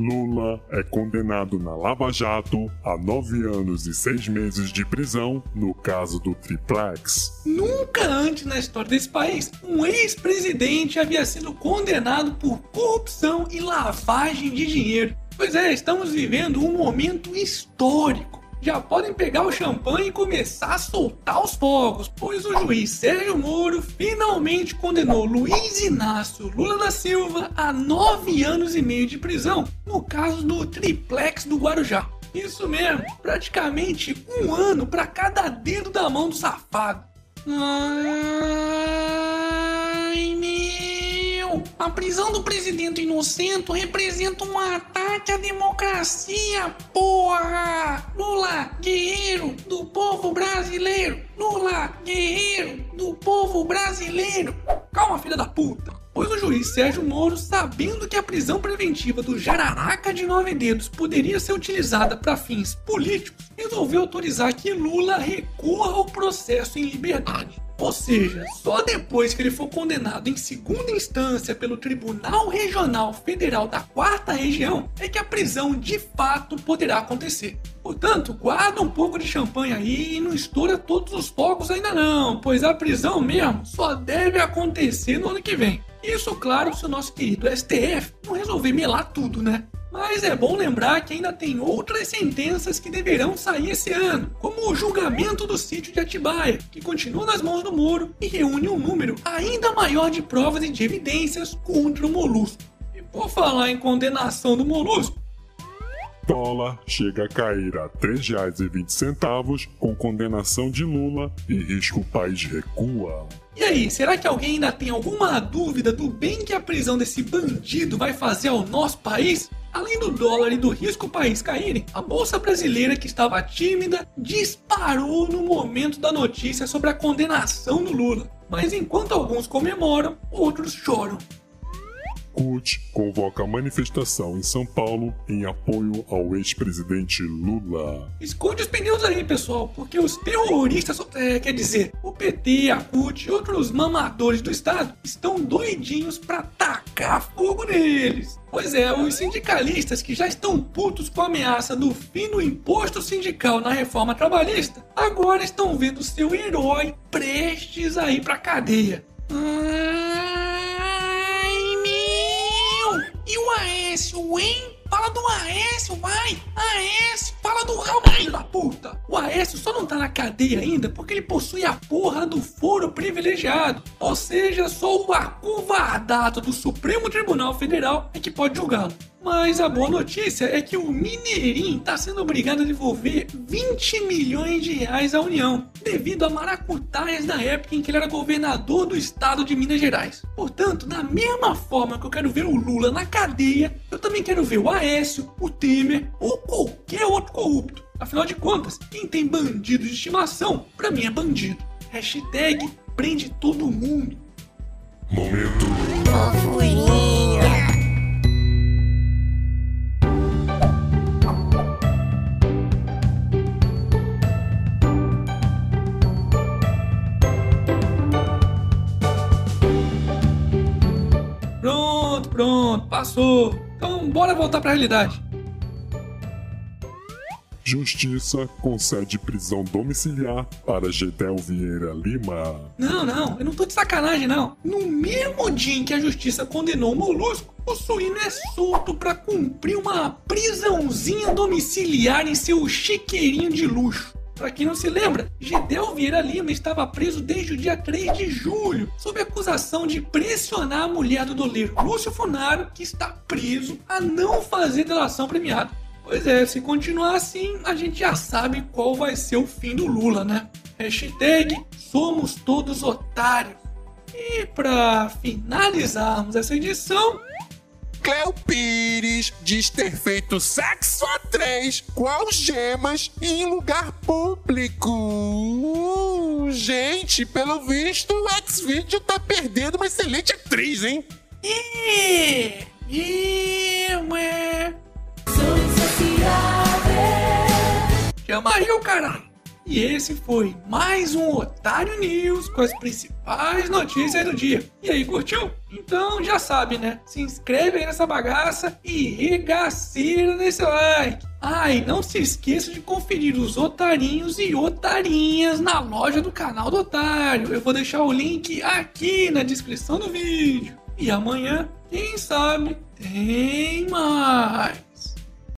Lula é condenado na Lava Jato a nove anos e seis meses de prisão no caso do Triplex. Nunca antes na história desse país um ex-presidente havia sido condenado por corrupção e lavagem de dinheiro. Pois é, estamos vivendo um momento histórico já podem pegar o champanhe e começar a soltar os fogos, pois o juiz Sérgio Moro finalmente condenou Luiz Inácio Lula da Silva a nove anos e meio de prisão no caso do triplex do Guarujá. Isso mesmo, praticamente um ano para cada dedo da mão do safado. Ai, meu! A prisão do presidente inocente representa um ataque à democracia, porra! Lula, guerreiro do povo brasileiro! Lula, guerreiro do povo brasileiro! Calma, filha da puta! Pois o juiz Sérgio Moro, sabendo que a prisão preventiva do Jararaca de Nove Dedos poderia ser utilizada para fins políticos, resolveu autorizar que Lula recorra ao processo em liberdade. Ou seja, só depois que ele for condenado em segunda instância pelo Tribunal Regional Federal da Quarta Região é que a prisão de fato poderá acontecer. Portanto, guarda um pouco de champanhe aí e não estoura todos os fogos ainda não, pois a prisão mesmo só deve acontecer no ano que vem. Isso, claro, se o nosso querido STF não resolver melar tudo, né? Mas é bom lembrar que ainda tem outras sentenças que deverão sair esse ano, como o julgamento do sítio de Atibaia, que continua nas mãos do Moro e reúne um número ainda maior de provas e de evidências contra o Molusco. E por falar em condenação do Molusco, dólar chega a cair a R$ 3,20 com condenação de Lula e risco o país recua. E aí, será que alguém ainda tem alguma dúvida do bem que a prisão desse bandido vai fazer ao nosso país? Além do dólar e do risco o país caírem, a bolsa brasileira, que estava tímida, disparou no momento da notícia sobre a condenação do Lula. Mas enquanto alguns comemoram, outros choram. CUT convoca manifestação em São Paulo em apoio ao ex-presidente Lula. Esconde os pneus aí, pessoal, porque os terroristas, é, quer dizer, o PT, a CUT e outros mamadores do Estado estão doidinhos para tacar fogo neles. Pois é, os sindicalistas que já estão putos com a ameaça do fim do imposto sindical na reforma trabalhista, agora estão vendo seu herói prestes a ir pra cadeia. Ai, E o Aécio, hein? Fala do Aécio, vai! Aécio, fala do rabo, filho da puta! O Aécio só não tá na cadeia ainda porque ele possui a porra do foro privilegiado. Ou seja, só o acovardado do Supremo Tribunal Federal é que pode julgá-lo. Mas a boa notícia é que o Mineirinho está sendo obrigado a devolver 20 milhões de reais à União, devido a maracutaias na época em que ele era governador do estado de Minas Gerais. Portanto, da mesma forma que eu quero ver o Lula na cadeia, eu também quero ver o Aécio, o Temer ou qualquer outro corrupto. Afinal de contas, quem tem bandido de estimação, pra mim é bandido. Hashtag prende todo mundo. Momento Fofurinha. Pronto, passou. Então bora voltar pra realidade. Justiça concede prisão domiciliar para Gedel Vieira Lima. Não, não, eu não tô de sacanagem, não. No mesmo dia em que a justiça condenou o Molusco, o suíno é solto pra cumprir uma prisãozinha domiciliar em seu chiqueirinho de luxo. Pra quem não se lembra, Gedel Vieira Lima estava preso desde o dia 3 de julho, sob acusação de pressionar a mulher do doleiro Lúcio Funaro, que está preso, a não fazer delação premiada. Pois é, se continuar assim, a gente já sabe qual vai ser o fim do Lula, né? Hashtag somos todos otários. E pra finalizarmos essa edição, Cleo Pires diz ter feito sexo a três com algemas em lugar público. Uh, gente, pelo visto, o X-Video tá perdendo uma excelente atriz, hein? e, e, ué, chama aí o caralho. E esse foi mais um Otário News com as principais notícias do dia. E aí, curtiu? Então já sabe, né? Se inscreve aí nessa bagaça e regaceira nesse like. Ah, e não se esqueça de conferir os otarinhos e otarinhas na loja do canal do Otário. Eu vou deixar o link aqui na descrição do vídeo. E amanhã, quem sabe, tem mais.